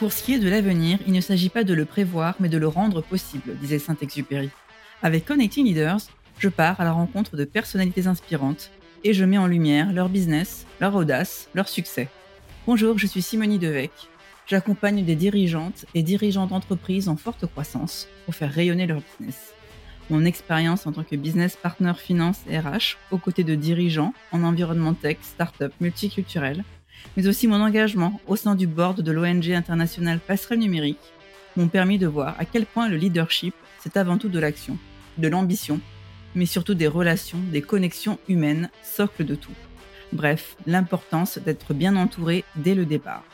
Pour ce qui est de l'avenir, il ne s'agit pas de le prévoir, mais de le rendre possible, disait Saint-Exupéry. Avec Connecting Leaders, je pars à la rencontre de personnalités inspirantes et je mets en lumière leur business, leur audace, leur succès. Bonjour, je suis Simonie Devec. J'accompagne des dirigeantes et dirigeants d'entreprises en forte croissance pour faire rayonner leur business. Mon expérience en tant que business partner finance RH aux côtés de dirigeants en environnement tech, start-up, multiculturel, mais aussi mon engagement au sein du board de l'ONG internationale Passerelle Numérique m'ont permis de voir à quel point le leadership, c'est avant tout de l'action, de l'ambition, mais surtout des relations, des connexions humaines, socle de tout. Bref, l'importance d'être bien entouré dès le départ.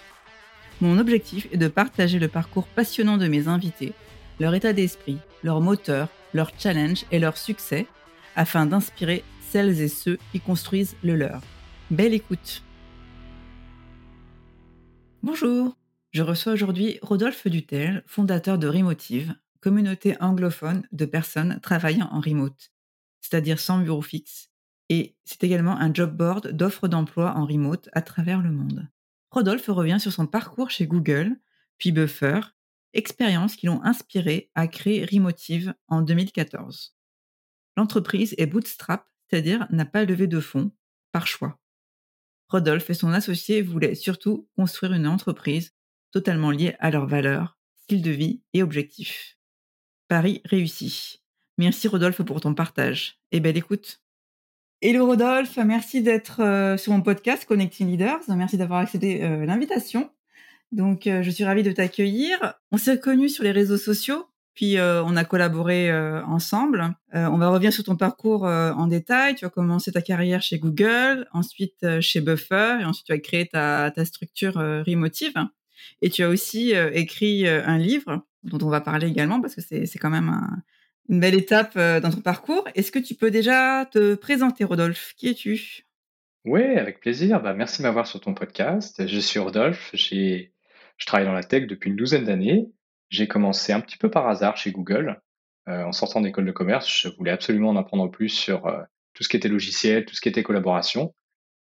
Mon objectif est de partager le parcours passionnant de mes invités, leur état d'esprit, leur moteur, leur challenge et leur succès, afin d'inspirer celles et ceux qui construisent le leur. Belle écoute Bonjour, je reçois aujourd'hui Rodolphe Dutel, fondateur de Remotive, communauté anglophone de personnes travaillant en remote, c'est-à-dire sans bureau fixe, et c'est également un job board d'offres d'emploi en remote à travers le monde. Rodolphe revient sur son parcours chez Google, puis Buffer, expériences qui l'ont inspiré à créer Remotive en 2014. L'entreprise est bootstrap, c'est-à-dire n'a pas levé de fonds, par choix. Rodolphe et son associé voulaient surtout construire une entreprise totalement liée à leurs valeurs, style de vie et objectifs. Paris réussi. Merci Rodolphe pour ton partage et belle écoute. Hello Rodolphe, merci d'être euh, sur mon podcast Connecting Leaders. Merci d'avoir accepté euh, l'invitation. Donc, euh, je suis ravie de t'accueillir. On s'est connus sur les réseaux sociaux, puis on a collaboré ensemble. on va revenir sur ton parcours en détail. Tu as commencé ta carrière chez Google, ensuite chez Buffer, et ensuite tu as créé ta, structure Remotive. Et tu as aussi écrit un livre dont on va parler également parce que c'est quand même un, une belle étape euh, dans ton parcours. Est-ce que tu peux déjà te présenter, Rodolphe? Qui es-tu? Oui, avec plaisir. Bah, merci de m'avoir sur ton podcast. Je suis Rodolphe. Je travaille dans la tech depuis une douzaine d'années. J'ai commencé un petit peu par hasard chez Google. Euh, en sortant d'école de commerce, je voulais absolument en apprendre plus sur euh, tout ce qui était logiciel, tout ce qui était collaboration.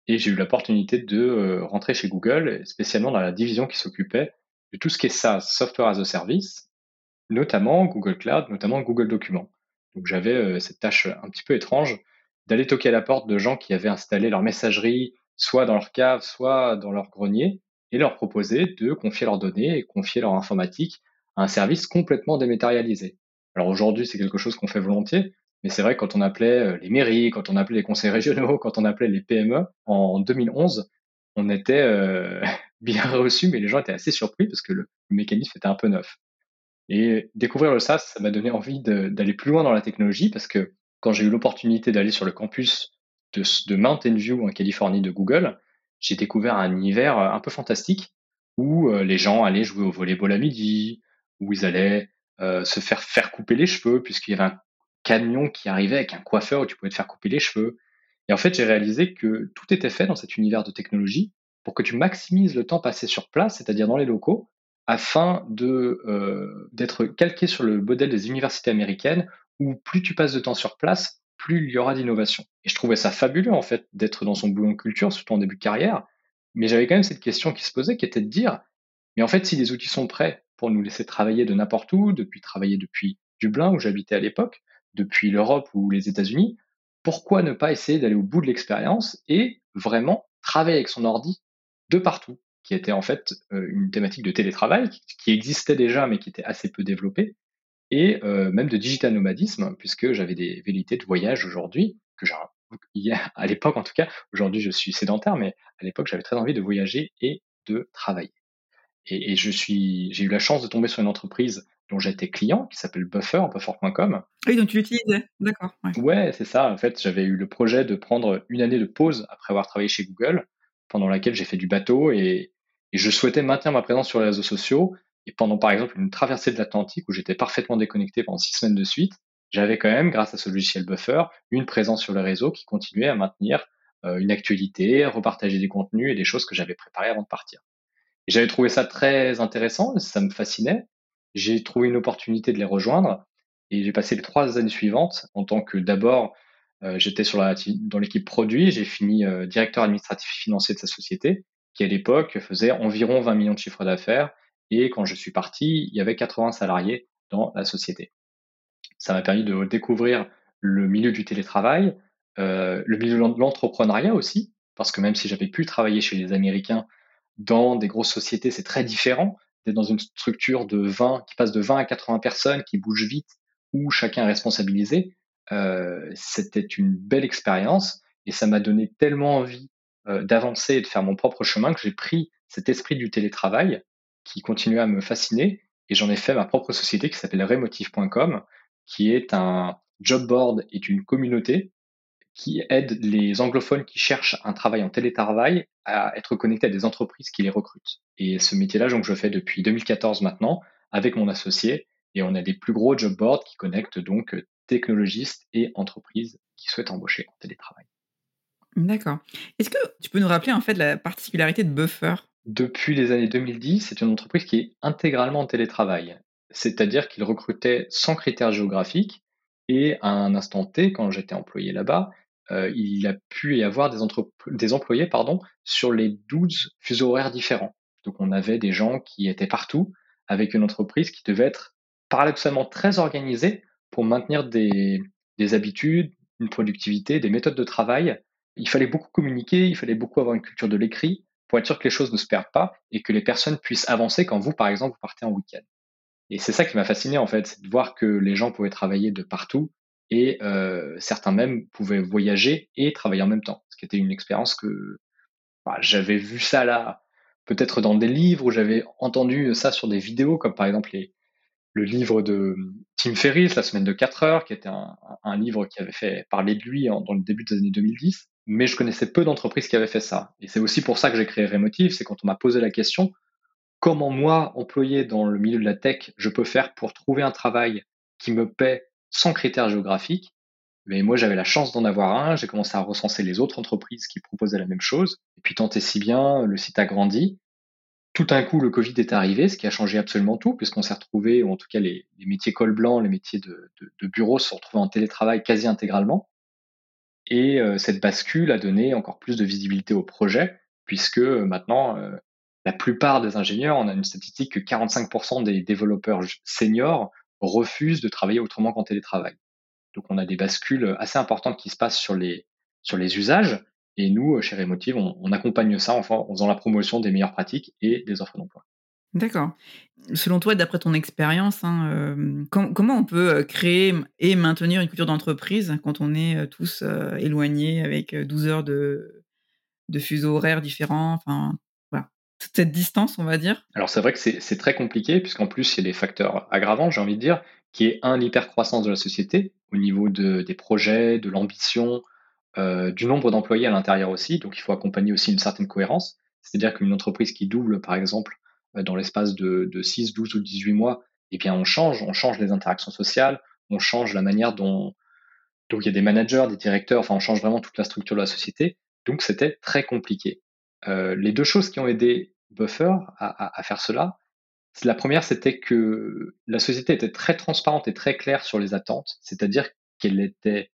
Et j'ai eu l'opportunité de rentrer chez Google, spécialement dans la division qui s'occupait de tout ce qui est SaaS, Software as a Service, notamment Google Cloud, notamment Google Documents. Donc j'avais euh, cette tâche un petit peu étrange d'aller toquer à la porte de gens qui avaient installé leur messagerie soit dans leur cave, soit dans leur grenier, et leur proposer de confier leurs données et confier leur informatique un service complètement dématérialisé. Alors aujourd'hui, c'est quelque chose qu'on fait volontiers, mais c'est vrai quand on appelait euh, les mairies, quand on appelait les conseils régionaux, quand on appelait les PME en 2011, on était euh, bien reçus, mais les gens étaient assez surpris parce que le mécanisme était un peu neuf. Et découvrir le SaaS, ça m'a donné envie d'aller plus loin dans la technologie parce que quand j'ai eu l'opportunité d'aller sur le campus de, de, Mountain View en Californie de Google, j'ai découvert un univers euh, un peu fantastique où euh, les gens allaient jouer au volleyball à midi, où ils allaient euh, se faire faire couper les cheveux puisqu'il y avait un camion qui arrivait avec un coiffeur où tu pouvais te faire couper les cheveux. Et en fait, j'ai réalisé que tout était fait dans cet univers de technologie pour que tu maximises le temps passé sur place, c'est-à-dire dans les locaux, afin de euh, d'être calqué sur le modèle des universités américaines où plus tu passes de temps sur place, plus il y aura d'innovation. Et je trouvais ça fabuleux en fait d'être dans son boulot de culture, surtout en début de carrière. Mais j'avais quand même cette question qui se posait, qui était de dire, mais en fait, si les outils sont prêts pour nous laisser travailler de n'importe où, depuis travailler depuis Dublin où j'habitais à l'époque, depuis l'Europe ou les États-Unis, pourquoi ne pas essayer d'aller au bout de l'expérience et vraiment travailler avec son ordi de partout qui était en fait euh, une thématique de télétravail qui existait déjà mais qui était assez peu développée, et euh, même de digital nomadisme, puisque j'avais des velléités de voyage aujourd'hui, que j'ai à l'époque en tout cas, aujourd'hui je suis sédentaire, mais à l'époque j'avais très envie de voyager et de travailler. Et, je suis, j'ai eu la chance de tomber sur une entreprise dont j'étais client, qui s'appelle Buffer, buffer.com. Oui, donc tu l'utilisais, d'accord. Ouais, ouais c'est ça. En fait, j'avais eu le projet de prendre une année de pause après avoir travaillé chez Google, pendant laquelle j'ai fait du bateau et, et je souhaitais maintenir ma présence sur les réseaux sociaux. Et pendant, par exemple, une traversée de l'Atlantique où j'étais parfaitement déconnecté pendant six semaines de suite, j'avais quand même, grâce à ce logiciel Buffer, une présence sur les réseaux qui continuait à maintenir euh, une actualité, repartager des contenus et des choses que j'avais préparées avant de partir. J'avais trouvé ça très intéressant, ça me fascinait. J'ai trouvé une opportunité de les rejoindre et j'ai passé les trois années suivantes en tant que d'abord euh, j'étais sur la, dans l'équipe produit, j'ai fini euh, directeur administratif financier de sa société qui à l'époque faisait environ 20 millions de chiffres d'affaires Et quand je suis parti, il y avait 80 salariés dans la société. Ça m'a permis de découvrir le milieu du télétravail, euh, le milieu de l'entrepreneuriat aussi, parce que même si j'avais pu travailler chez les Américains dans des grosses sociétés, c'est très différent d'être dans une structure de 20, qui passe de 20 à 80 personnes, qui bouge vite, où chacun est responsabilisé. Euh, c'était une belle expérience et ça m'a donné tellement envie euh, d'avancer et de faire mon propre chemin que j'ai pris cet esprit du télétravail qui continuait à me fasciner et j'en ai fait ma propre société qui s'appelle remotive.com qui est un job board et une communauté qui aide les anglophones qui cherchent un travail en télétravail à être connectés à des entreprises qui les recrutent. Et ce métier-là, donc, je le fais depuis 2014 maintenant avec mon associé et on a des plus gros job boards qui connectent donc technologistes et entreprises qui souhaitent embaucher en télétravail. D'accord. Est-ce que tu peux nous rappeler en fait la particularité de Buffer? Depuis les années 2010, c'est une entreprise qui est intégralement en télétravail. C'est-à-dire qu'il recrutait sans critères géographiques et à un instant T, quand j'étais employé là-bas, euh, il a pu y avoir des, des employés pardon, sur les 12 fuseaux horaires différents. Donc on avait des gens qui étaient partout avec une entreprise qui devait être paradoxalement très organisée pour maintenir des, des habitudes, une productivité, des méthodes de travail. Il fallait beaucoup communiquer, il fallait beaucoup avoir une culture de l'écrit pour être sûr que les choses ne se perdent pas et que les personnes puissent avancer quand vous, par exemple, vous partez en week-end. Et c'est ça qui m'a fasciné en fait, c'est de voir que les gens pouvaient travailler de partout et euh, certains même pouvaient voyager et travailler en même temps, ce qui était une expérience que bah, j'avais vu ça là, peut-être dans des livres ou j'avais entendu ça sur des vidéos, comme par exemple les, le livre de Tim Ferriss, La semaine de 4 heures, qui était un, un livre qui avait fait parler de lui en, dans le début des années 2010. Mais je connaissais peu d'entreprises qui avaient fait ça. Et c'est aussi pour ça que j'ai créé Remotive, c'est quand on m'a posé la question, comment moi, employé dans le milieu de la tech, je peux faire pour trouver un travail qui me paie sans critères géographiques. Mais moi, j'avais la chance d'en avoir un. J'ai commencé à recenser les autres entreprises qui proposaient la même chose. Et puis, tant et si bien, le site a grandi. Tout d'un coup, le Covid est arrivé, ce qui a changé absolument tout, puisqu'on s'est retrouvé, ou en tout cas les, métiers col blanc, les métiers de, bureau se sont retrouvés en télétravail quasi intégralement. Et euh, cette bascule a donné encore plus de visibilité au projet, puisque euh, maintenant, euh, la plupart des ingénieurs, on a une statistique que 45% des développeurs seniors refusent de travailler autrement qu'en télétravail. Donc on a des bascules assez importantes qui se passent sur les, sur les usages. Et nous, chez Remotive, on, accompagne ça en, en faisant la promotion des meilleures pratiques et des offres d'emploi. D'accord. Selon toi, d'après ton expérience, hein, euh, comment on peut euh, créer et maintenir une culture d'entreprise quand on est euh, tous éloignés avec 12 heures de, de fuseaux horaires différents toute cette distance, on va dire Alors c'est vrai que c'est très compliqué, puisqu'en plus, il y a des facteurs aggravants, j'ai envie de dire, qui est un, l'hypercroissance de la société, au niveau de, des projets, de l'ambition, euh, du nombre d'employés à l'intérieur aussi, donc il faut accompagner aussi une certaine cohérence. C'est-à-dire qu'une entreprise qui double, par exemple, euh, dans l'espace de, de 6, 12 ou 18 mois, eh bien on change, on change les interactions sociales, on change la manière dont... Donc il y a des managers, des directeurs, enfin on change vraiment toute la structure de la société. Donc c'était très compliqué. Euh, les deux choses qui ont aidé Buffer à, faire cela, la première, c'était que la société était très transparente et très claire sur les attentes, c'est-à-dire qu'elle était,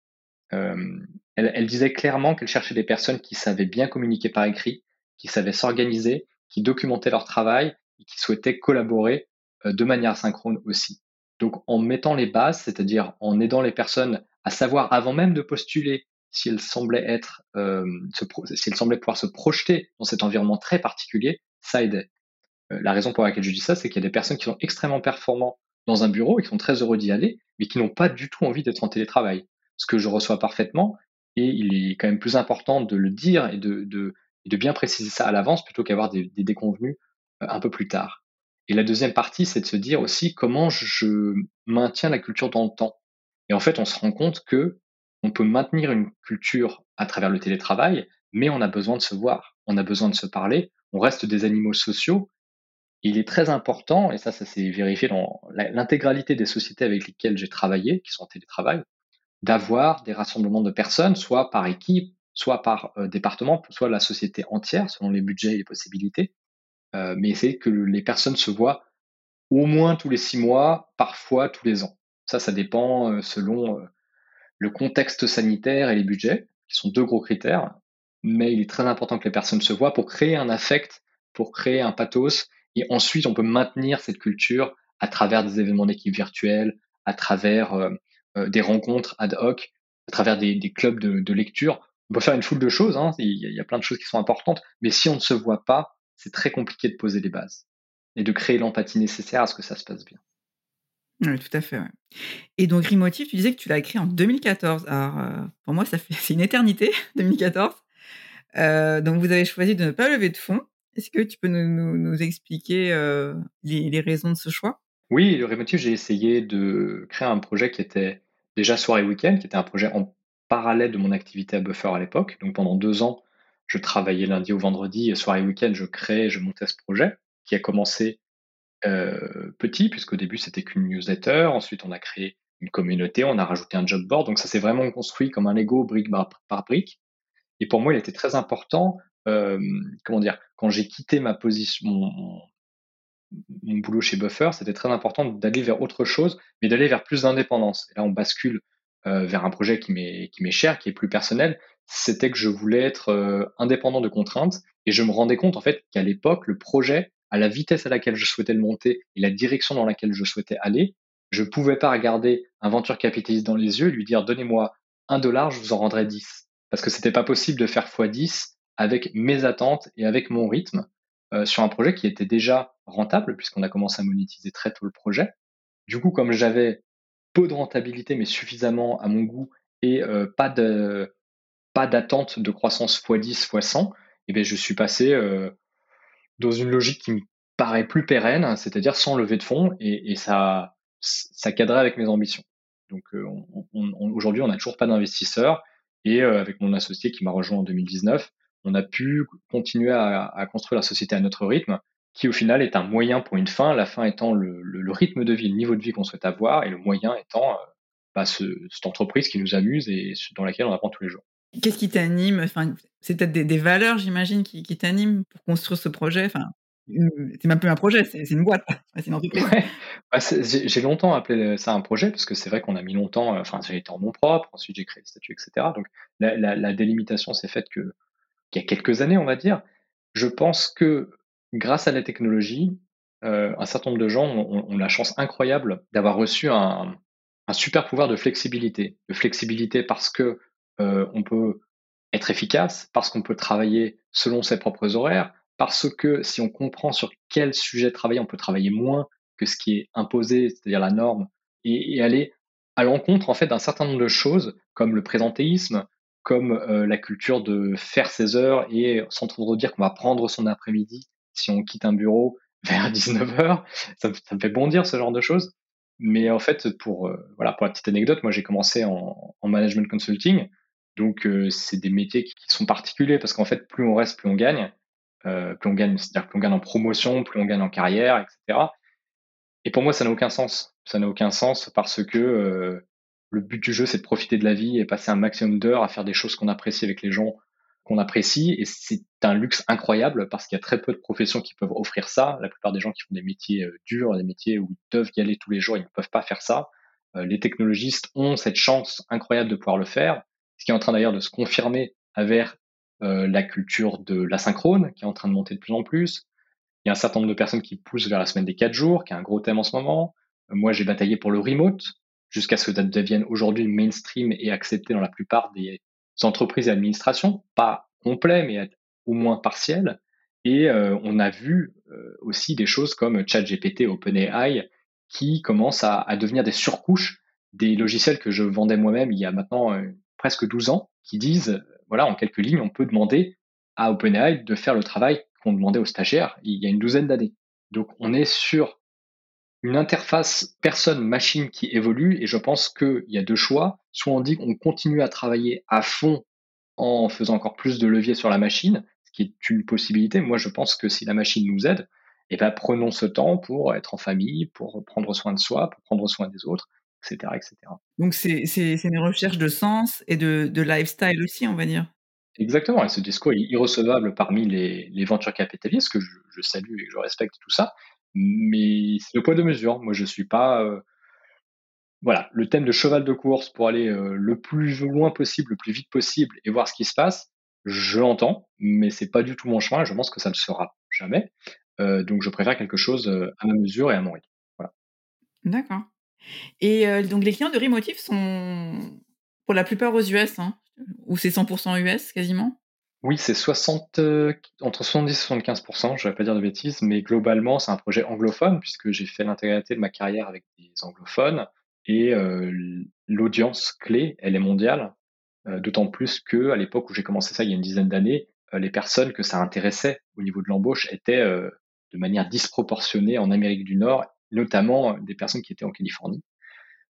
euh, elle, disait clairement qu'elle cherchait des personnes qui savaient bien communiquer par écrit, qui savaient s'organiser, qui documentaient leur travail et qui souhaitaient collaborer euh, de manière synchrone aussi. Donc, en mettant les bases, c'est-à-dire en aidant les personnes à savoir avant même de postuler si elle semblait être, euh, si elle semblait pouvoir se projeter dans cet environnement très particulier, ça aidait. Euh, la raison pour laquelle je dis ça, c'est qu'il y a des personnes qui sont extrêmement performants dans un bureau et qui sont très heureux d'y aller, mais qui n'ont pas du tout envie d'être en télétravail. Ce que je reçois parfaitement, et il est quand même plus important de le dire et de, de, de bien préciser ça à l'avance plutôt qu'avoir des, des déconvenus euh, un peu plus tard. Et la deuxième partie, c'est de se dire aussi comment je maintiens la culture dans le temps. Et en fait, on se rend compte que on peut maintenir une culture à travers le télétravail, mais on a besoin de se voir, on a besoin de se parler, on reste des animaux sociaux. Il est très important, et ça, ça s'est vérifié dans l'intégralité des sociétés avec lesquelles j'ai travaillé, qui sont en télétravail, d'avoir des rassemblements de personnes, soit par équipe, soit par euh, département, soit la société entière, selon les budgets et les possibilités. Euh, mais c'est que les personnes se voient au moins tous les six mois, parfois tous les ans. Ça, ça dépend euh, selon le contexte sanitaire et les budgets, qui sont deux gros critères, mais il est très important que les personnes se voient pour créer un affect, pour créer un pathos Et ensuite, on peut maintenir cette culture à travers des événements d'équipe virtuels, à travers euh, euh, des rencontres ad hoc, à travers des, clubs de, lecture. On peut faire une foule de choses, hein, il, y a, plein de choses qui sont importantes, mais si on ne se voit pas, c'est très compliqué de poser les bases et de créer l'empathie nécessaire à ce que ça se passe bien. Oui, tout à fait. Et donc, Remotive, tu disais que tu l'as écrit en 2014. Alors, euh, pour moi, ça fait c'est une éternité, 2014. donc, vous avez choisi de ne pas lever de fonds. Est-ce que tu peux nous, expliquer les, raisons de ce choix? Oui, le j'ai essayé de créer un projet qui était déjà soirée week-end, qui était un projet en parallèle de mon activité à Buffer à l'époque. Donc pendant deux ans, je travaillais lundi au vendredi, et soirée week-end, je créais, je montais ce projet qui a commencé euh, petit, puisqu'au début c'était qu'une newsletter. Ensuite, on a créé une communauté, on a rajouté un job board. Donc ça s'est vraiment construit comme un Lego brique par, brique. Et pour moi, il était très important, euh, comment dire, quand j'ai quitté ma position, mon, boulot chez Buffer, c'était très important d'aller vers autre chose, mais d'aller vers plus d'indépendance. Et là, on bascule euh, vers un projet qui m'est cher, qui est plus personnel. C'était que je voulais être indépendant de contraintes, et je me rendais compte en fait qu'à l'époque, le projet, à la vitesse à laquelle je souhaitais le monter et la direction dans laquelle je souhaitais aller, je pouvais pas regarder un venture capitaliste dans les yeux et lui dire donnez-moi un dollar, je vous en rendrai 10. Parce que c'était pas possible de faire x10 avec mes attentes et avec mon rythme. Euh, sur un projet qui était déjà rentable, puisqu'on a commencé à monétiser très tôt le projet. Du coup, comme j'avais peu de rentabilité, mais suffisamment à mon goût, et euh, pas de pas d'attente de croissance x10, x100, et bien je suis passé euh, dans une logique qui me paraît plus pérenne, c'est-à-dire sans lever de fonds, et, ça, ça cadrait avec mes ambitions. Donc aujourd'hui, on n'a toujours pas d'investisseurs, et avec mon associé qui m'a rejoint en 2019, on a pu continuer à, construire la société à notre rythme, qui au final est un moyen pour une fin, la fin étant le, rythme de vie, le niveau de vie qu'on souhaite avoir, et le moyen étant euh, bah, cette entreprise qui nous amuse et dans laquelle on apprend tous les jours. Qu'est-ce qui t'anime? Enfin, C'est peut-être des, valeurs, j'imagine, qui, t'animent pour construire ce projet. Enfin, c'est même plus un projet, c'est une boîte, c'est une entreprise. Bah, j'ai longtemps appelé ça un projet parce que c'est vrai qu'on a mis longtemps. Enfin, j'ai été en nom propre, ensuite j'ai créé le statut, etc. Donc la, la délimitation s'est faite que il y a quelques années, on va dire, je pense que grâce à la technologie, euh, un certain nombre de gens ont, la chance incroyable d'avoir reçu un, super pouvoir de flexibilité. De flexibilité parce que euh, on peut être efficace, parce qu'on peut travailler selon ses propres horaires, parce que si on comprend sur quel sujet travailler, on peut travailler moins que ce qui est imposé, c'est-à-dire la norme, et, aller à l'encontre en fait d'un certain nombre de choses comme le présentéisme, comme euh, la culture de faire ses heures et sans trop dire qu'on va prendre son après-midi si on quitte un bureau vers 19h. Ça, me fait bondir ce genre de choses. Mais en fait, pour, euh, voilà, pour la petite anecdote, moi j'ai commencé en, en, management consulting. Donc euh, c'est des métiers qui, sont particuliers parce qu'en fait, plus on reste, plus on gagne. plus on gagne, c'est-à-dire plus on gagne en promotion, plus on gagne en carrière, etc. Et pour moi, ça n'a aucun sens. Ça n'a aucun sens parce que le but du jeu, c'est de profiter de la vie et passer un maximum d'heures à faire des choses qu'on apprécie avec les gens qu'on apprécie. Et c'est un luxe incroyable parce qu'il y a très peu de professions qui peuvent offrir ça. La plupart des gens qui font des métiers euh, durs, des métiers où ils doivent y aller tous les jours, ils ne peuvent pas faire ça. Euh, les technologistes ont cette chance incroyable de pouvoir le faire, ce qui est en train d'ailleurs de se confirmer avec euh, la culture de l'asynchrone, qui est en train de monter de plus en plus. Il y a un certain nombre de personnes qui poussent vers la semaine des quatre jours, qui est un gros thème en ce moment. Moi, j'ai bataillé pour le remote, jusqu'à ce que ça devienne aujourd'hui mainstream et accepté dans la plupart des entreprises et administrations, pas complet, mais au moins partiel. Et euh, on a vu euh, aussi des choses comme ChatGPT, OpenAI, qui commencent à, devenir des surcouches des logiciels que je vendais moi-même il y a maintenant euh, presque 12 ans, qui disent, voilà, en quelques lignes, on peut demander à OpenAI de faire le travail qu'on demandait aux stagiaires il y a une douzaine d'années. Donc on est sur une interface personne-machine qui évolue et je pense qu'il y a deux choix. Soit on dit qu'on continue à travailler à fond en faisant encore plus de levier sur la machine, ce qui est une possibilité. Moi, je pense que si la machine nous aide, eh ben, prenons ce temps pour être en famille, pour prendre soin de soi, pour prendre soin des autres, etc. etc. Donc, c'est une recherche de sens et de, de lifestyle aussi, on va dire. Exactement, et ce discours est irrecevable parmi les, les ventures capitalistes, que je, je, salue et que je respecte tout ça, mais c'est le poids de mesure. Moi, je suis pas. Euh, voilà, le thème de cheval de course pour aller euh, le plus loin possible, le plus vite possible et voir ce qui se passe, je l'entends, mais c'est pas du tout mon chemin. Je pense que ça ne sera jamais. donc je préfère quelque chose à ma mesure et à mon rythme. Voilà. D'accord. Et donc les clients de Remotive sont pour la plupart aux US, hein? Ou c'est 100% US quasiment? Oui, c'est 60, entre 70 et 75% je vais pas dire de bêtises, mais globalement, c'est un projet anglophone puisque j'ai fait l'intégralité de ma carrière avec des anglophones et l'audience clé, elle est mondiale. d'autant plus que à l'époque où j'ai commencé ça il y a une dizaine d'années, les personnes que ça intéressait au niveau de l'embauche étaient, de manière disproportionnée en Amérique du Nord, notamment des personnes qui étaient en Californie.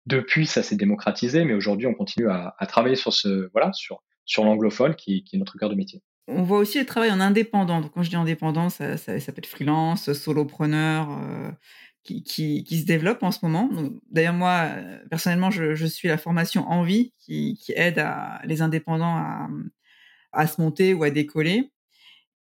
Depuis, ça s'est démocratisé, mais aujourd'hui, on continue à, travailler sur ce, voilà, sur, sur l'anglophone qui, est notre cœur de métier. On voit aussi le travail en indépendant. Donc, quand je dis indépendant, ça, ça, peut être freelance, solopreneur, euh, qui, qui, se développe en ce moment. D'ailleurs, moi, personnellement, je, suis la formation Envie qui, qui aide les indépendants à, à se monter ou à décoller.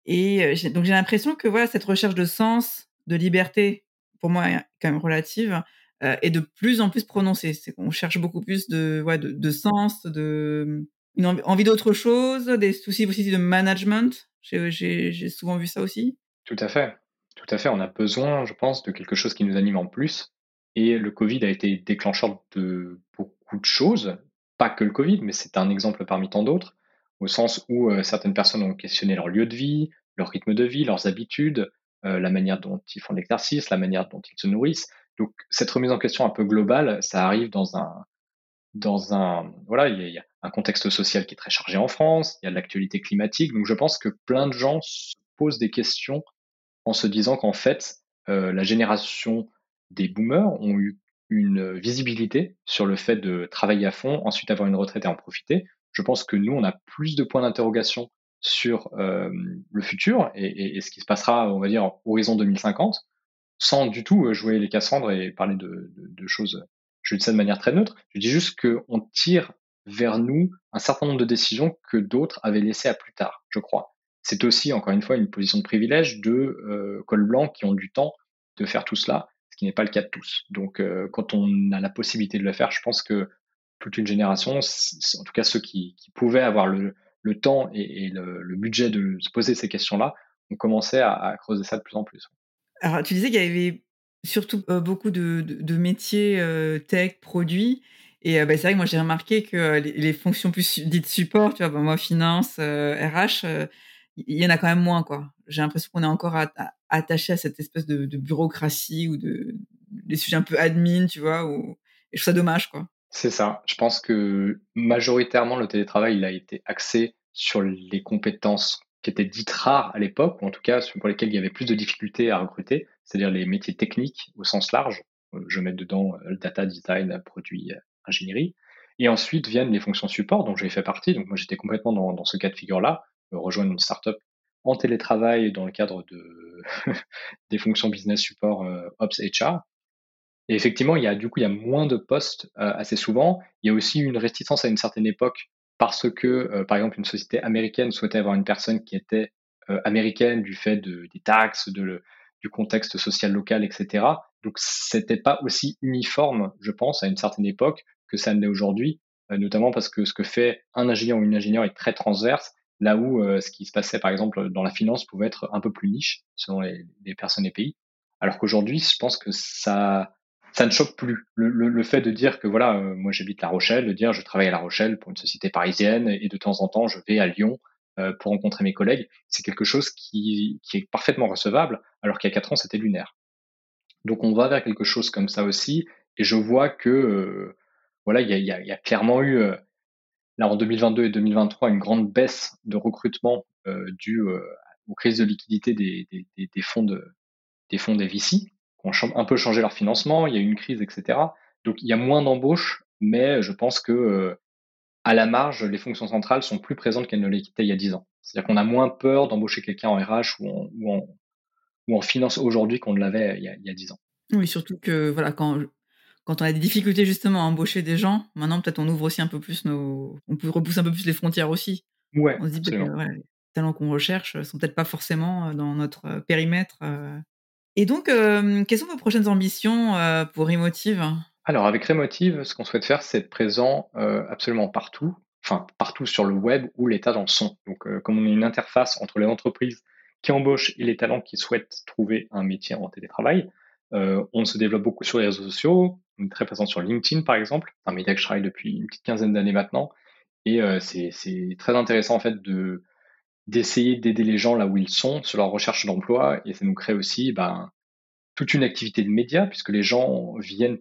Et euh, donc, j'ai l'impression que voilà, cette recherche de sens, de liberté, pour moi, quand même relative, est de plus en plus prononcée. C'est qu'on cherche beaucoup plus de, ouais, de, sens, de une envie d'autre chose, des soucis aussi de management. J'ai souvent vu ça aussi. Tout à fait. Tout à fait. On a besoin, je pense, de quelque chose qui nous anime en plus. Et le Covid a été déclencheur de beaucoup de choses. Pas que le Covid, mais c'est un exemple parmi tant d'autres, au sens où certaines personnes ont questionné leur lieu de vie, leur rythme de vie, leurs habitudes, la manière dont ils font l'exercice, la manière dont ils se nourrissent. Donc cette remise en question un peu globale, ça arrive dans un dans un voilà, il y, a, un contexte social qui est très chargé en France, il y a l'actualité climatique, donc je pense que plein de gens se posent des questions en se disant qu'en fait euh, la génération des boomers ont eu une visibilité sur le fait de travailler à fond, ensuite avoir une retraite et en profiter. Je pense que nous, on a plus de points d'interrogation sur euh, le futur et, ce qui se passera, on va dire, horizon 2050, sans du tout euh, jouer les Cassandres et parler de, choses. Je dis ça de manière très neutre. Je dis juste qu'on tire vers nous un certain nombre de décisions que d'autres avaient laissées à plus tard, je crois. C'est aussi, encore une fois, une position de privilège de euh, col blanc qui ont du temps de faire tout cela, ce qui n'est pas le cas de tous. Donc, euh, quand on a la possibilité de le faire, je pense que toute une génération, en tout cas ceux qui, qui pouvaient avoir le, le temps et, le, budget de se poser ces questions-là, ont commencé à, creuser ça de plus en plus. Alors, tu disais qu'il y avait surtout euh, beaucoup de, métiers euh, tech, produits. Et euh, bah, c'est vrai que moi, j'ai remarqué que les, fonctions plus dites support, tu vois, bah, moi, finance, RH, il y en a quand même moins, quoi. J'ai l'impression qu'on est encore attaché à cette espèce de, bureaucratie ou de des sujets un peu admin, tu vois, et je trouve ça dommage, quoi. C'est ça. Je pense que majoritairement, le télétravail, il a été axé sur les compétences qui étaient dites rares à l'époque, ou en tout cas pour lesquelles il y avait plus de difficultés à recruter, c'est-à-dire les métiers techniques au sens large. Euh, je mets dedans le euh, data design, produit, euh, ingénierie. Et ensuite viennent les fonctions support, dont j'ai fait partie. Donc moi j'étais complètement dans, dans, ce cas de figure-là, rejoindre une startup en télétravail dans le cadre de des fonctions business support ops HR. Et effectivement, il y a du coup il y a moins de postes assez souvent. Il y a aussi une réticence à une certaine époque parce que, euh, par exemple, une société américaine souhaitait avoir une personne qui était euh, américaine du fait de, des taxes, de le, du contexte social local, etc. Donc, c'était pas aussi uniforme, je pense, à une certaine époque que ça ne l'est aujourd'hui, euh, notamment parce que ce que fait un ingénieur ou une ingénieure est très transverse, là où ce qui se passait, par exemple, dans la finance pouvait être un peu plus niche selon les, les personnes et pays. Alors qu'aujourd'hui, je pense que ça, ça ne choque plus. Le, le, le, fait de dire que voilà, euh, moi j'habite La Rochelle, de dire je travaille à La Rochelle pour une société parisienne et de temps en temps je vais à Lyon euh, pour rencontrer mes collègues, c'est quelque chose qui, qui, est parfaitement recevable, alors qu'il y a quatre ans c'était lunaire. Donc on va vers quelque chose comme ça aussi, et je vois que euh, voilà, il y a, y, a, y a, clairement eu là en 2022 et 2023 une grande baisse de recrutement due aux crises de liquidité des, des, des fonds de des fonds des ont un peu changé leur financement, il y a eu une crise, etc. Donc il y a moins d'embauches, mais je pense que euh, à la marge, les fonctions centrales sont plus présentes qu'elles ne l'étaient il y a 10 ans. C'est-à-dire qu'on a moins peur d'embaucher quelqu'un en RH ou en, ou en, ou en finance aujourd'hui qu'on ne l'avait il, il, y a 10 ans. Oui, surtout que voilà, quand, quand on a des difficultés justement à embaucher des gens, maintenant peut-être on ouvre aussi un peu plus nos. On peut repousser un peu plus les frontières aussi. Ouais, on se dit que les talents qu'on recherche sont peut-être pas forcément euh, dans notre euh, périmètre. Et donc, euh, quelles sont vos prochaines ambitions euh, pour Remotive? Alors, avec Remotive, ce qu'on souhaite faire, c'est être présent euh, absolument partout, enfin partout sur le web où les tas en sont. Donc, comme on est une interface entre les entreprises qui embauchent et les talents qui souhaitent trouver un métier en télétravail. On se développe beaucoup sur les réseaux sociaux, on est très présent sur LinkedIn par exemple, un média que je travaille depuis une petite quinzaine d'années maintenant, et c'est très intéressant en fait de d'essayer d'aider les gens là où ils sont sur leur recherche d'emploi, et ça nous crée aussi ben, toute une activité de média puisque les gens viennent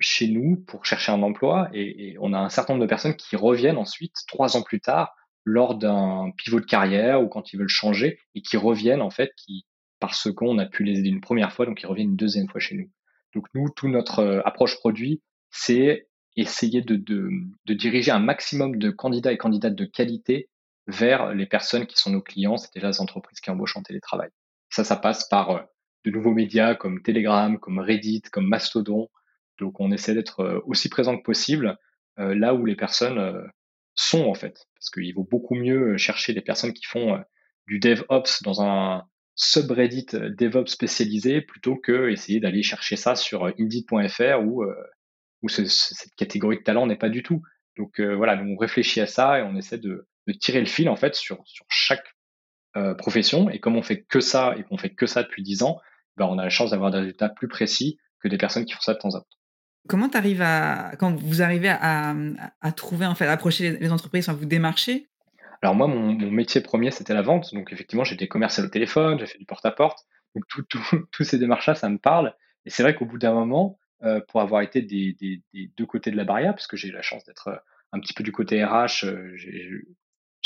chez nous pour chercher un emploi et, et, on a un certain nombre de personnes qui reviennent ensuite trois ans plus tard lors d'un pivot de carrière ou quand ils veulent changer et qui reviennent en fait qui parce qu'on a pu les aider une première fois, donc ils reviennent une deuxième fois chez nous. Donc nous, toute notre euh, approche produit, c'est essayer de, de, de, diriger un maximum de candidats et candidates de qualité vers les personnes qui sont nos clients, c'est-à-dire les entreprises qui embauchent en télétravail. Ça, ça passe par euh, de nouveaux médias comme Telegram, comme Reddit, comme Mastodon. Donc on essaie d'être euh, aussi présent que possible là où les personnes sont en fait, parce qu'il vaut beaucoup mieux chercher des personnes qui font du DevOps dans un subreddit euh, DevOps spécialisé plutôt que essayer d'aller chercher ça sur euh, Indeed.fr où, euh, où cette catégorie de talent n'est pas du tout. Donc voilà, on réfléchit à ça et on essaie de, de tirer le fil en fait sur, sur chaque profession. Et comme on fait que ça et qu'on fait que ça depuis 10 ans, ben, on a la chance d'avoir des résultats plus précis que des personnes qui font ça de temps à autre. Comment tu arrives à, quand vous arrivez à, à, trouver, en fait, à approcher les entreprises, à vous démarcher alors moi, mon, métier premier, c'était la vente. Donc effectivement, j'étais commercial au téléphone, j'ai fait du porte-à-porte. Donc tous ces démarches-là, ça me parle. Et c'est vrai qu'au bout d'un moment, euh, pour avoir été des, deux côtés de la barrière, parce que j'ai eu la chance d'être euh, un petit peu du côté RH, euh,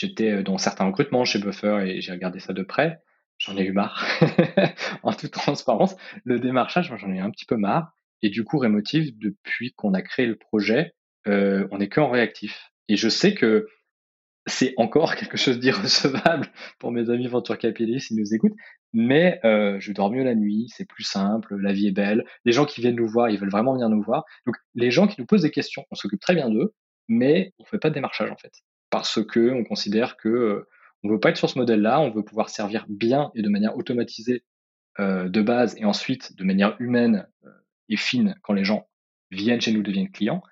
j'étais dans certains recrutements chez Buffer et j'ai regardé ça de près. J'en ai eu marre, en toute transparence. Le démarchage, j'en ai un petit peu marre. Et du coup, Remotive, depuis qu'on a créé le projet, on n'est que en réactif. Et je sais que c'est encore quelque chose d'irrecevable pour mes amis Venture Capitalistes s'ils nous écoutent, mais euh, je dors mieux la nuit, c'est plus simple, la vie est belle. Les gens qui viennent nous voir, ils veulent vraiment venir nous voir. Donc les gens qui nous posent des questions, on s'occupe très bien d'eux, mais on fait pas de démarchage en fait, parce que on considère que euh, on veut pas être sur ce modèle-là, on veut pouvoir servir bien et de manière automatisée euh, de base, et ensuite de manière humaine et fine quand les gens viennent chez nous deviennent clients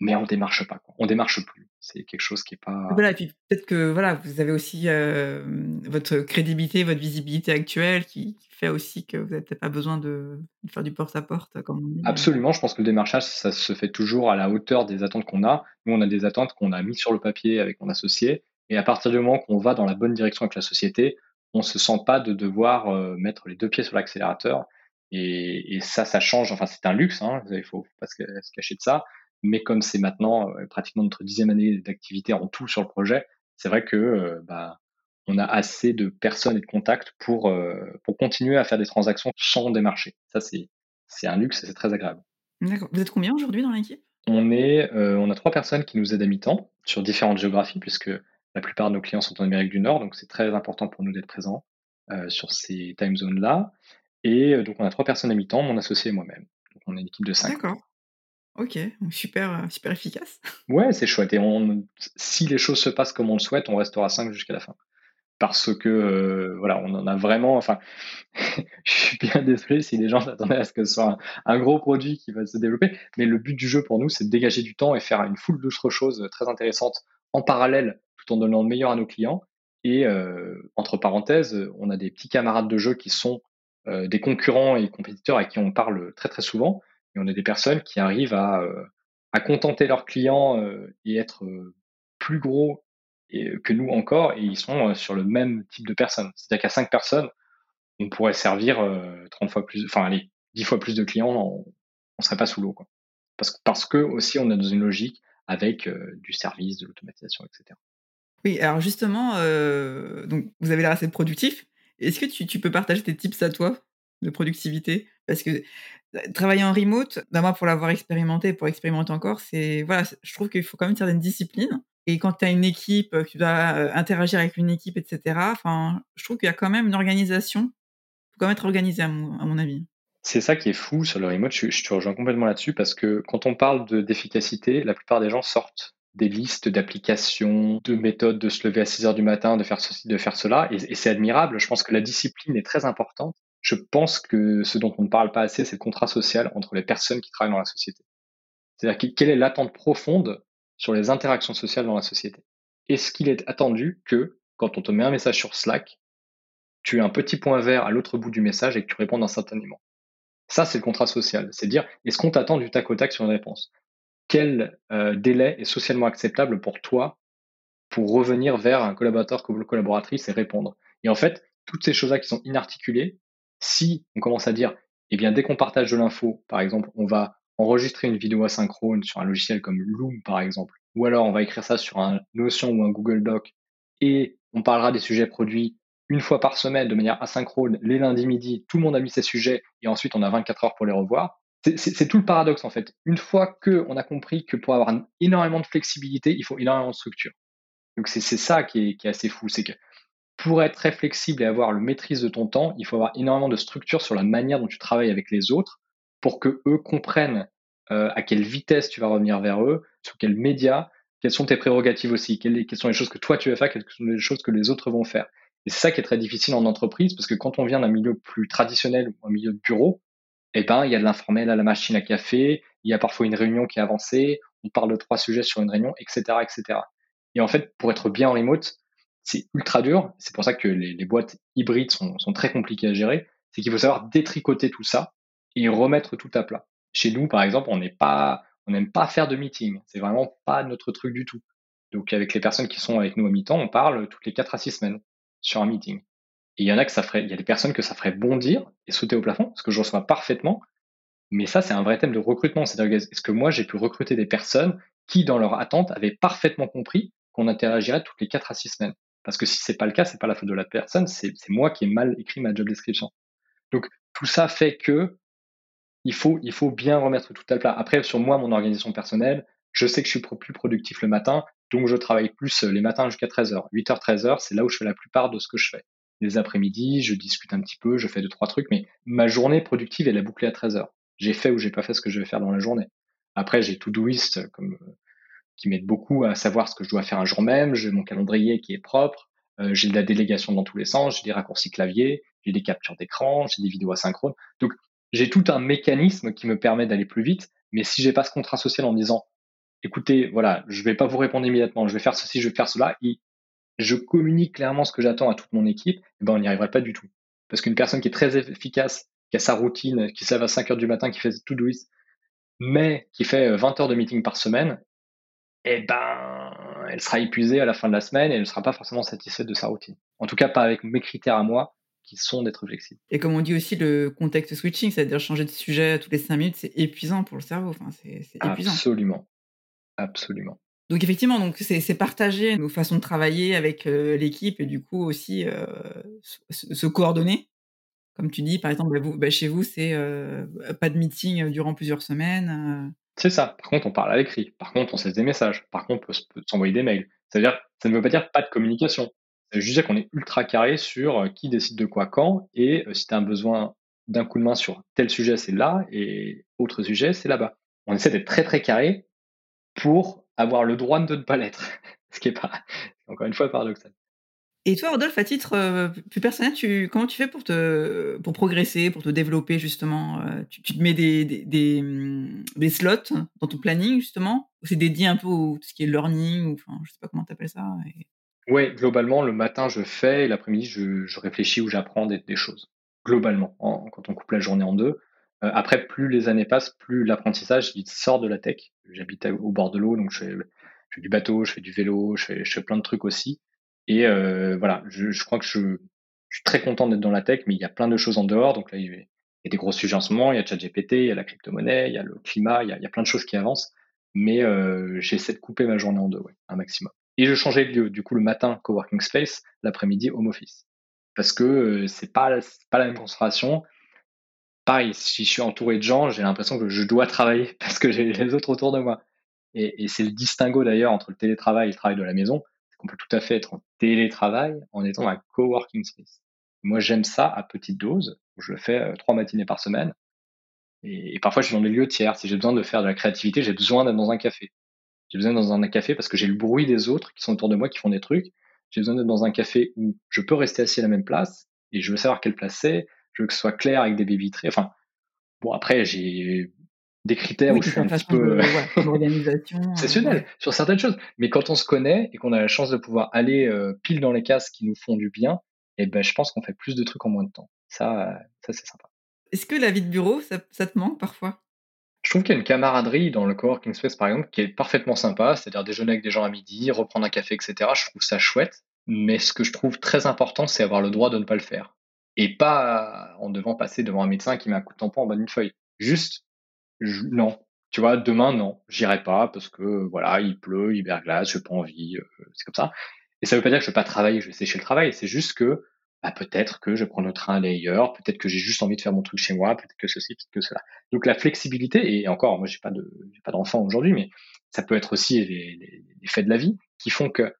mais on démarche pas. Quoi. On démarche plus. C'est quelque chose qui est pas. Voilà, et puis peut-être que voilà, vous avez aussi euh, votre crédibilité, votre visibilité actuelle qui, fait aussi que vous n'avez peut-être pas besoin de, faire du porte-à-porte, comme on dit. Absolument, je pense que le démarchage, ça se fait toujours à la hauteur des attentes qu'on a. Nous, on a des attentes qu'on a mis sur le papier avec mon associé, et à partir du moment qu'on va dans la bonne direction avec la société, on se sent pas de devoir euh, mettre les deux pieds sur l'accélérateur. Et, et, ça, ça change. Enfin, c'est un luxe. Hein, il faut, faut pas se cacher de ça mais comme c'est maintenant euh, pratiquement notre dixième année d'activité en tout sur le projet, c'est vrai que euh, bah, on a assez de personnes et de contacts pour, euh, pour continuer à faire des transactions sans démarcher. Ça, c'est, c'est un luxe et c'est très agréable. D'accord. Vous êtes combien aujourd'hui dans l'équipe? On, est, on a trois personnes qui nous aident à mi-temps sur différentes géographies, puisque la plupart de nos clients sont en Amérique du Nord, donc c'est très important pour nous d'être présents sur ces time zones-là. Et donc, on a trois personnes à mi-temps, mon associé et moi-même. Donc, on est une équipe de cinq. D'accord. Ok, super, euh, super efficace. Ouais, c'est chouette. Et on, si les choses se passent comme on le souhaite, on restera 5 jusqu'à la fin. Parce que, euh, voilà, on en a vraiment. Enfin, je suis bien désolé si les gens s'attendaient à ce que ce soit un, gros produit qui va se développer. Mais le but du jeu pour nous, c'est de dégager du temps et faire une foule d'autres choses très intéressantes en parallèle, tout en donnant le meilleur à nos clients. Et euh, entre parenthèses, on a des petits camarades de jeu qui sont des concurrents et compétiteurs à qui on parle très très souvent et on a des personnes qui arrivent à, euh, à contenter leurs clients euh, et être euh, plus gros que nous encore, et ils sont sur le même type de personnes. C'est-à-dire qu'à 5 personnes, on pourrait servir 30 fois plus, enfin allez, 10 fois plus de clients, on, ne serait pas sous l'eau. Parce, parce que aussi on est dans une logique avec du service, de l'automatisation, etc. Oui, alors justement, donc vous avez l'air assez productif. Est-ce que tu, tu, peux partager tes tips à toi de productivité? Parce que travailler en remote, d'abord pour l'avoir expérimenté, pour expérimenter encore, c'est voilà, je trouve qu'il faut quand même une certaine discipline. Et quand tu as une équipe, tu dois interagir avec une équipe, etc. Enfin, je trouve qu'il y a quand même une organisation. Il faut quand même être organisé à mon, avis. C'est ça qui est fou sur le remote. Je, je te rejoins complètement là-dessus parce que quand on parle d'efficacité, la plupart des gens sortent des listes d'applications, de méthodes de se lever à 6 heures du matin, de faire ceci, de faire cela. et c'est admirable. Je pense que la discipline est très importante je pense que ce dont on ne parle pas assez, c'est le contrat social entre les personnes qui travaillent dans la société. C'est-à-dire quelle est l'attente profonde sur les interactions sociales dans la société? Est-ce qu'il est attendu que quand on te met un message sur Slack, tu as un petit point vert à l'autre bout du message et que tu réponds instantanément? Ça, c'est le contrat social. C'est dire, est-ce qu'on t'attend du tac au tac sur une réponse? Quel euh, délai est socialement acceptable pour toi pour revenir vers un collaborateur collaboratrice et répondre? Et en fait, toutes ces choses-là qui sont inarticulées, si on commence à dire, eh bien, dès qu'on partage de l'info, par exemple, on va enregistrer une vidéo asynchrone sur un logiciel comme Loom, par exemple, ou alors on va écrire ça sur un Notion ou un Google Doc, et on parlera des sujets produits une fois par semaine de manière asynchrone, les lundis midi, tout le monde a mis ses sujets, et ensuite on a 24 heures pour les revoir. C'est tout le paradoxe en fait. Une fois qu'on a compris que pour avoir énormément de flexibilité, il faut énormément de structure. Donc c'est ça qui est, qui est assez fou, c'est que pour être très flexible et avoir le maîtrise de ton temps, il faut avoir énormément de structure sur la manière dont tu travailles avec les autres pour que eux comprennent euh, à quelle vitesse tu vas revenir vers eux, sur quels médias, quelles sont tes prérogatives aussi, quelles, sont les choses que toi tu vas faire, quelles sont les choses que les autres vont faire. Et c'est ça qui est très difficile en entreprise parce que quand on vient d'un milieu plus traditionnel ou un milieu de bureau, eh ben, il y a de l'informel à la machine à café, il y a parfois une réunion qui est avancée, on parle de trois sujets sur une réunion, etc., etc. Et en fait, pour être bien en remote, c'est ultra dur. C'est pour ça que les, boîtes hybrides sont, très compliquées à gérer. C'est qu'il faut savoir détricoter tout ça et remettre tout à plat. Chez nous, par exemple, on n'est pas, on n'aime pas faire de meeting. C'est vraiment pas notre truc du tout. Donc, avec les personnes qui sont avec nous au mi-temps, on parle toutes les 4 à 6 semaines sur un meeting. Et il y en a que ça ferait, il y a des personnes que ça ferait bondir et sauter au plafond, parce que je reçois parfaitement. Mais ça, c'est un vrai thème de recrutement. C'est-à-dire, est-ce que moi, j'ai pu recruter des personnes qui, dans leur attente, avaient parfaitement compris qu'on interagirait toutes les 4 à 6 semaines? Parce que si c'est pas le cas, c'est pas la faute de la personne, c'est moi qui ai mal écrit ma job description. Donc tout ça fait que il faut, il faut bien remettre tout à plat. Après, sur moi, mon organisation personnelle, je sais que je suis plus productif le matin, donc je travaille plus les matins jusqu'à 13h. 8h, 13h, c'est là où je fais la plupart de ce que je fais. Les après-midi, je discute un petit peu, je fais deux, trois trucs, mais ma journée productive, elle est bouclée à 13h. J'ai fait ou j'ai pas fait ce que je vais faire dans la journée. Après, j'ai tout doist comme qui m'aident beaucoup à savoir ce que je dois faire un jour même. J'ai mon calendrier qui est propre. Euh, j'ai de la délégation dans tous les sens. J'ai des raccourcis clavier. J'ai des captures d'écran. J'ai des vidéos asynchrones. Donc, j'ai tout un mécanisme qui me permet d'aller plus vite. Mais si j'ai pas ce contrat social en disant, écoutez, voilà, je vais pas vous répondre immédiatement. Je vais faire ceci, je vais faire cela. Et je communique clairement ce que j'attends à toute mon équipe. Eh ben, on n'y arriverait pas du tout. Parce qu'une personne qui est très efficace, qui a sa routine, qui se lève à 5 heures du matin, qui fait tout doist, mais qui fait 20 heures de meeting par semaine, eh ben, elle sera épuisée à la fin de la semaine et elle ne sera pas forcément satisfaite de sa routine. En tout cas, pas avec mes critères à moi, qui sont d'être flexible. Et comme on dit aussi, le contexte switching, c'est-à-dire changer de sujet tous les cinq minutes, c'est épuisant pour le cerveau. Enfin, c'est épuisant. Absolument. Absolument. Donc effectivement, donc c'est partager nos façons de travailler avec euh, l'équipe et du coup aussi euh, se, coordonner. Comme tu dis, par exemple, bah, vous, bah, chez vous, c'est euh, pas de meeting durant plusieurs semaines. C'est ça. Par contre, on parle à l'écrit. Par contre, on cesse des messages. Par contre, on peut s'envoyer des mails. C'est-à-dire, ça ne veut pas dire pas de communication. Ça veut juste dire qu'on est ultra carré sur euh, qui décide de quoi quand et euh, si tu as un besoin d'un coup de main sur tel sujet, c'est là et autre sujet, c'est là-bas. On essaie d'être très très carré pour avoir le droit de ne pas l'être. Ce qui est pas, encore une fois, paradoxal. Et toi, Rodolphe, à titre euh, plus personnel, comment tu fais pour, te, progresser, pour te développer justement euh, tu, te mets des, des, des, slots dans ton planning justement c'est dédié un peu au tout ce qui est learning ou enfin, Je sais pas comment tu appelles ça globalement, le matin, je fais et l'après-midi, je, réfléchis ou j'apprends des, choses. Globalement, quand on coupe la journée en deux. Euh, après, plus les années passent, plus l'apprentissage sort de la tech. J'habite au bord de l'eau, donc je fais, je fais, du bateau, je fais du vélo, je fais, je fais plein de trucs aussi. Et euh, voilà, je, je, crois que je, je, suis très content d'être dans la tech, mais il y a plein de choses en dehors. Donc là, il y a des gros sujets en ce moment. Il y a ChatGPT, il y a la crypto-monnaie, il y a le climat, il y a, plein de choses qui avancent. Mais euh, j'essaie de couper ma journée en deux, ouais, un maximum. Et je changeais de lieu. Du coup, le matin, coworking space, l'après-midi, home office. Parce que euh, c'est pas, pas la même concentration. Pareil, si je suis entouré de gens, j'ai l'impression que je dois travailler parce que j'ai les autres autour de moi. Et, et c'est le distinguo d'ailleurs entre le télétravail et le travail de la maison on peut tout à fait être en télétravail en étant un coworking space. Moi, j'aime ça à petite dose. Je le fais euh, trois matinées par semaine. Et, parfois, je suis dans des lieux tiers. Si j'ai besoin de faire de la créativité, j'ai besoin d'être dans un café. J'ai besoin d'être dans un café parce que j'ai le bruit des autres qui sont autour de moi, qui font des trucs. J'ai besoin d'être dans un café où je peux rester assis à la même place et je veux savoir quelle place c'est. Je veux que ce soit clair avec des baies vitrées. Enfin, bon, après, j'ai des critères où je suis un petit peu exceptionnel sur certaines choses. Mais quand on se connaît et qu'on a la chance de pouvoir aller euh, pile dans les cases qui nous font du bien, et ben, je pense qu'on fait plus de trucs en moins de temps. Ça, ça c'est sympa. Est-ce que la vie de bureau, ça, ça te manque parfois? Je trouve qu'il y a une camaraderie dans le coworking space, par exemple, qui est parfaitement sympa, c'est-à-dire déjeuner avec des gens à midi, reprendre un café, etc. Je trouve ça chouette. Mais ce que je trouve très important, c'est avoir le droit de ne pas le faire. Et pas en devant passer devant un médecin qui met un coup de tampon en bas d'une feuille. Juste, non. Tu vois, demain, non, j'irai pas parce que voilà, il pleut, il verglace, j'ai pas envie, euh, c'est comme ça. Et ça veut pas dire que je vais pas travailler, je vais sécher le travail. C'est juste que bah, peut-être que je prends le train aller ailleurs, peut-être que j'ai juste envie de faire mon truc chez moi, peut-être que ceci, peut-être que cela. Donc la flexibilité, et encore, moi j'ai pas de, j'ai pas d'enfant aujourd'hui, mais ça peut être aussi les, les, les, faits de la vie qui font que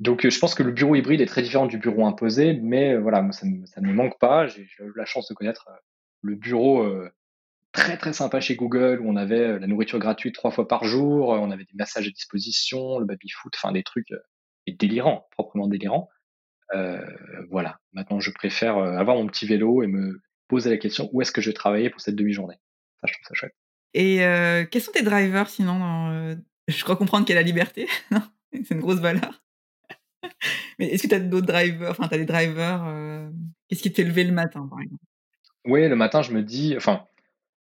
donc, euh, je pense que le bureau hybride est très différent du bureau imposé, mais euh, voilà, moi, ça, ne me manque pas. J'ai eu la chance de connaître euh, le bureau très très sympa chez Google où on avait la nourriture gratuite trois fois par jour, on avait des massages à disposition, le baby foot, enfin des trucs délirants, proprement délirants. voilà. Maintenant, je préfère avoir mon petit vélo et me poser la question où est-ce que je vais travailler pour cette demi-journée? Ça, je trouve ça chouette. Et quels sont tes drivers sinon Je crois comprendre qu'il y a la liberté. C'est une grosse valeur. Mais est-ce que tu as d'autres drivers? Enfin, tu as des drivers. Euh, qu'est-ce qui t'est levé le matin, par exemple? Oui, le matin, je me dis. Enfin,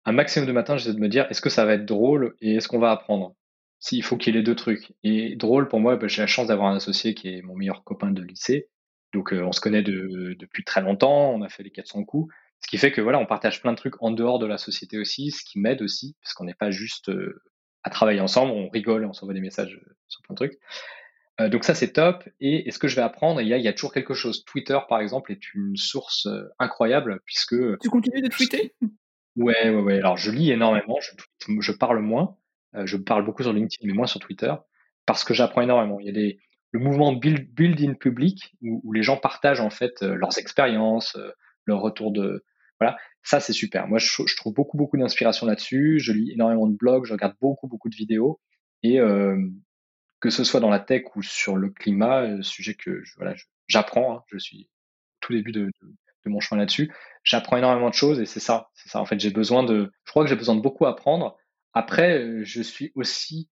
un maximum de matin, j'essaie de me dire est-ce que ça va être drôle et est-ce qu'on va apprendre? S'il faut qu'il y ait les deux trucs. Et drôle, pour moi, bah, j'ai la chance d'avoir un associé qui est mon meilleur copain de lycée. Donc, euh, on se connaît depuis très longtemps, on a fait les 400 coups. Ce qui fait que voilà, on partage plein de trucs en dehors de la société aussi, ce qui m'aide aussi, parce qu'on n'est pas juste euh, à travailler ensemble, on rigole et on s'envoie des messages sur plein de trucs. Euh, donc ça c'est top. Et est-ce que je vais apprendre? Il y, a, toujours quelque chose. Twitter par exemple est une source euh, incroyable puisque. Tu continues de tweeter? Ouais ouais ouais. Alors je lis énormément, je, parle moins. Euh, je parle beaucoup sur LinkedIn mais moins sur Twitter parce que j'apprends énormément. Il y a des le mouvement build, build in public où, où, les gens partagent en fait leurs expériences, leur retour de voilà. Ça c'est super. Moi je, je, trouve beaucoup beaucoup d'inspiration là-dessus. Je lis énormément de blogs, je regarde beaucoup beaucoup de vidéos et euh, que ce soit dans la tech ou sur le climat, euh, sujet que voilà, j'apprends, hein, je suis tout début de, de, mon chemin là-dessus, j'apprends énormément de choses et c'est ça, c'est ça. En fait, j'ai besoin de, je crois que j'ai besoin de beaucoup apprendre. Après, euh, je suis aussi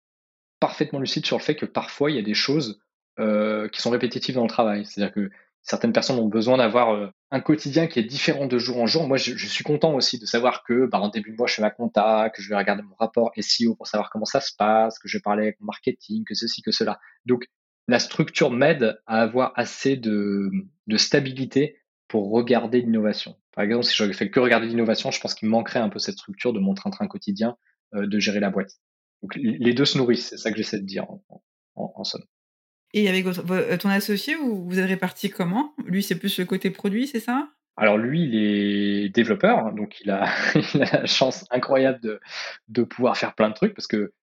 parfaitement lucide sur le fait que parfois il y a des choses euh, qui sont répétitives dans le travail. C'est-à-dire que certaines personnes ont besoin d'avoir euh, un quotidien qui est différent de jour en jour. Moi, je, suis content aussi de savoir que, bah, en début de mois, je fais ma compta, que je vais regarder mon rapport SEO pour savoir comment ça se passe, que je vais parler avec mon marketing, que ceci, que cela. Donc, la structure m'aide à avoir assez de stabilité pour regarder l'innovation. Par exemple, si je fais que regarder l'innovation, je pense qu'il manquerait un peu cette structure de mon train-train quotidien, euh, de gérer la boîte. Donc, les deux se nourrissent, c'est ça que j'essaie de dire en, en, en somme. Et avec votre, euh, ton associé, vous, vous êtes réparti comment? Lui, c'est plus le côté produit, c'est ça? Alors lui, il est développeur, hein, donc il a, il a, la chance incroyable de, de pouvoir faire plein de trucs parce que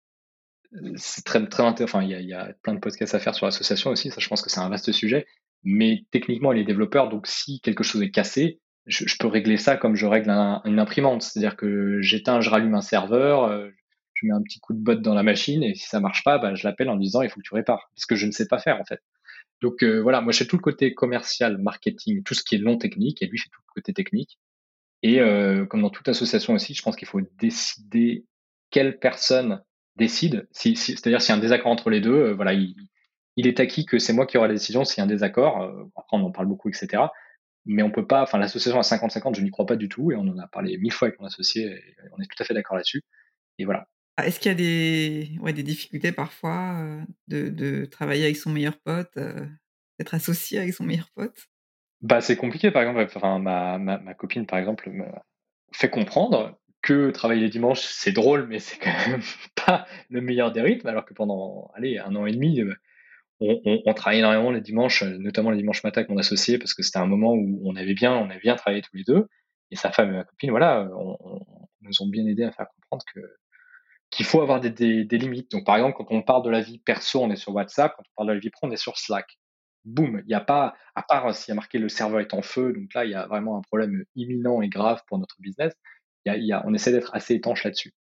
c'est très très intéressant. Enfin, il y, a, il y, a, plein de podcasts à faire sur l'association aussi. Ça, je pense que c'est un vaste sujet. Mais techniquement, il est développeur, donc si quelque chose est cassé, je, je peux régler ça comme je règle un, une imprimante. C'est-à-dire que j'éteins, je rallume un serveur, euh, je mets un petit coup de botte dans la machine et si ça marche pas, bah, je l'appelle en disant il faut que tu répares parce que je ne sais pas faire en fait. Donc euh, voilà, moi je fais tout le côté commercial, marketing, tout ce qui est non technique et lui fait tout le côté technique. Et euh, comme dans toute association aussi, je pense qu'il faut décider quelle personne décide. Si, si, C'est-à-dire s'il y a un désaccord entre les deux, euh, voilà, il, il, est acquis que c'est moi qui aurai la décision s'il y a un désaccord. Euh, après on en parle beaucoup, etc. Mais on peut pas, enfin l'association à 50-50, je n'y crois pas du tout et on en a parlé mille fois avec mon associé et on est tout à fait d'accord là-dessus. Et voilà, ah, est-ce qu'il y a des, ouais, des difficultés parfois euh, de, de, travailler avec son meilleur pote, euh, d'être associé avec son meilleur pote? Bah, C'est compliqué, par exemple. Enfin, ma, ma, ma, copine, par exemple, me fait comprendre que travailler les dimanches, c'est drôle, mais c'est quand même pas le meilleur des rythmes, alors que pendant allez, un an et demi, on, on, on travaillait énormément les dimanches, notamment les dimanches matin avec mon associé, parce que c'était un moment où on avait bien, on avait bien travaillé tous les deux. Et sa femme et ma copine, voilà, on, on nous ont bien aidé à faire comprendre que qu'il faut avoir des, des, des, limites. Donc, par exemple, quand on parle de la vie perso, on est sur WhatsApp. Quand on parle de la vie pro, on est sur Slack. Boum. Il n'y a pas, à part euh, s'il y a marqué le serveur est en feu. Donc là, il y a vraiment un problème imminent et grave pour notre business. Y a, y a, on essaie d'être assez étanche là-dessus.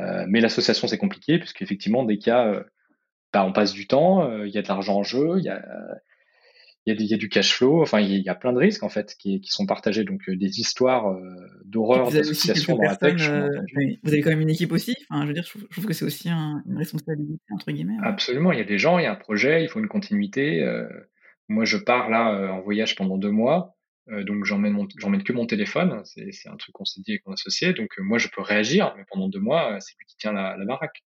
Euh, mais l'association, c'est compliqué puisqu'effectivement, dès qu'il y euh, bah, on passe du temps, euh, il y a de l'argent en jeu, il y a, il y, a, il y a du cash flow, enfin il y a plein de risques en fait qui, qui sont partagés, donc euh, des histoires euh, d'horreur, d'association dans la tech. Vous avez quand même une équipe aussi, enfin, je veux dire, je trouve, je trouve que c'est aussi un, une responsabilité entre guillemets. Absolument, il y a des gens, il y a un projet, il faut une continuité. Moi, je pars là en voyage pendant deux mois. donc j'emmène j'emmène que mon téléphone, c'est un truc qu'on s'est dit avec mon associé. Donc moi je peux réagir, mais pendant deux mois c'est lui qui tient la, la baraque.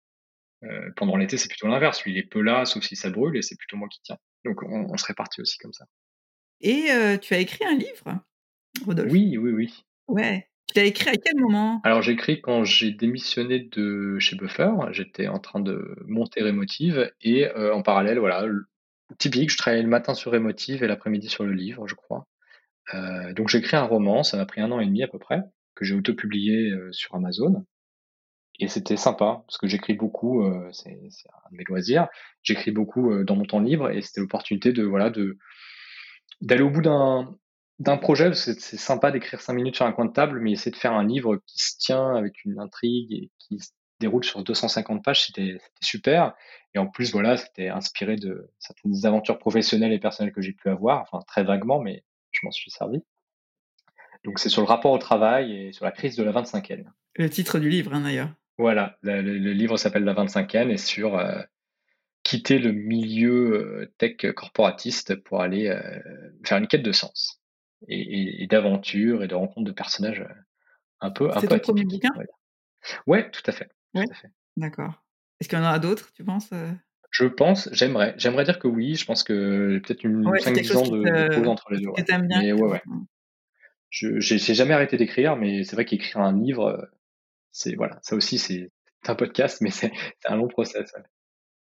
Pendant l'été c'est plutôt l'inverse, lui il est peu là sauf si ça brûle et c'est plutôt moi qui tiens. Donc on, on se répartit aussi comme ça. Et tu as écrit un livre, Rodolphe? Oui, oui, oui. Ouais. Tu l'as écrit à quel moment? Alors j'ai écrit quand j'ai démissionné de chez Buffer. J'étais en train de monter Remotive et en parallèle, voilà, typique, je travaillais le matin sur Remotive et l'après-midi sur le livre, je crois. Euh, donc j'ai écrit un roman, ça m'a pris un an et demi à peu près, que j'ai auto-publié sur Amazon. Et c'était sympa, parce que j'écris beaucoup, euh, c'est un de mes loisirs, j'écris beaucoup dans mon temps libre, et c'était l'opportunité de voilà de d'aller au bout d'un d'un projet, c'est sympa d'écrire cinq minutes sur un coin de table, mais essayer de faire un livre qui se tient avec une intrigue et qui se déroule sur 250 pages, c'était super. Et en plus, voilà, c'était inspiré de certaines aventures professionnelles et personnelles que j'ai pu avoir, enfin très vaguement, mais je m'en suis servi. Donc c'est sur le rapport au travail et sur la crise de la 25e. Le titre du livre, hein, d'ailleurs. Voilà, le, livre s'appelle La 25e et sur euh, quitter le milieu euh, tech corporatiste pour aller euh, faire une quête de sens et, d'aventure et de rencontres de personnages un peu un C'est ton premier bouquin? Ouais, tout à fait. Ouais. D'accord. Est-ce qu'il y en aura d'autres, tu penses Je pense, j'aimerais. J'aimerais dire que oui. Je pense que peut-être une 5-10 ans de, pause entre les deux. Bien. Mais ouais, ouais. Mmh. Je j'ai jamais arrêté d'écrire, mais c'est vrai qu'écrire un livre, c'est voilà, ça aussi c'est un podcast, mais c'est un long process.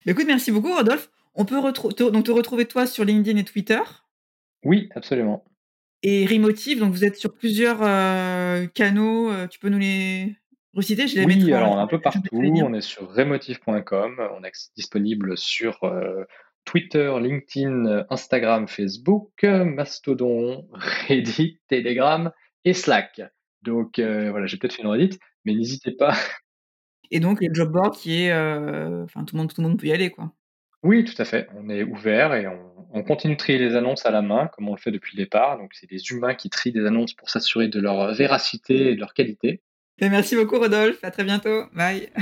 Bah, écoute, merci beaucoup, Rodolphe. On peut te, donc te retrouver toi sur LinkedIn et Twitter? Oui, absolument. Et Remotive, donc vous êtes sur plusieurs euh, canaux. Euh, tu peux nous les reciter? Je les Oui, alors on est un peu partout. On est sur remotive.com. On est disponible sur euh, Twitter, LinkedIn, Instagram, Facebook, Mastodon, Reddit, Telegram et Slack. Donc voilà, j'ai peut-être fait une redite, mais n'hésitez pas et donc, le job board qui est. Euh, enfin, tout, le monde, tout le monde peut y aller, quoi. Oui, tout à fait. On est ouvert et on, continue de trier les annonces à la main, comme on le fait depuis le départ. Donc, c'est des humains qui trient des annonces pour s'assurer de leur véracité et de leur qualité. Et merci beaucoup, Rodolphe. À très bientôt. Bye.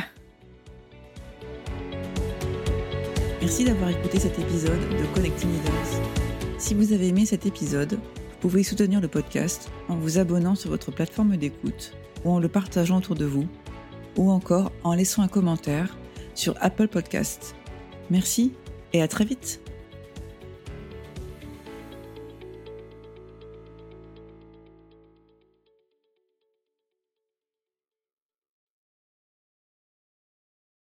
Merci d'avoir écouté cet épisode de Connecting Leaders. Si vous avez aimé cet épisode, vous pouvez soutenir le podcast en vous abonnant sur votre plateforme d'écoute ou en le partageant autour de vous ou encore en laissant un commentaire sur Apple Podcasts. Merci et à très vite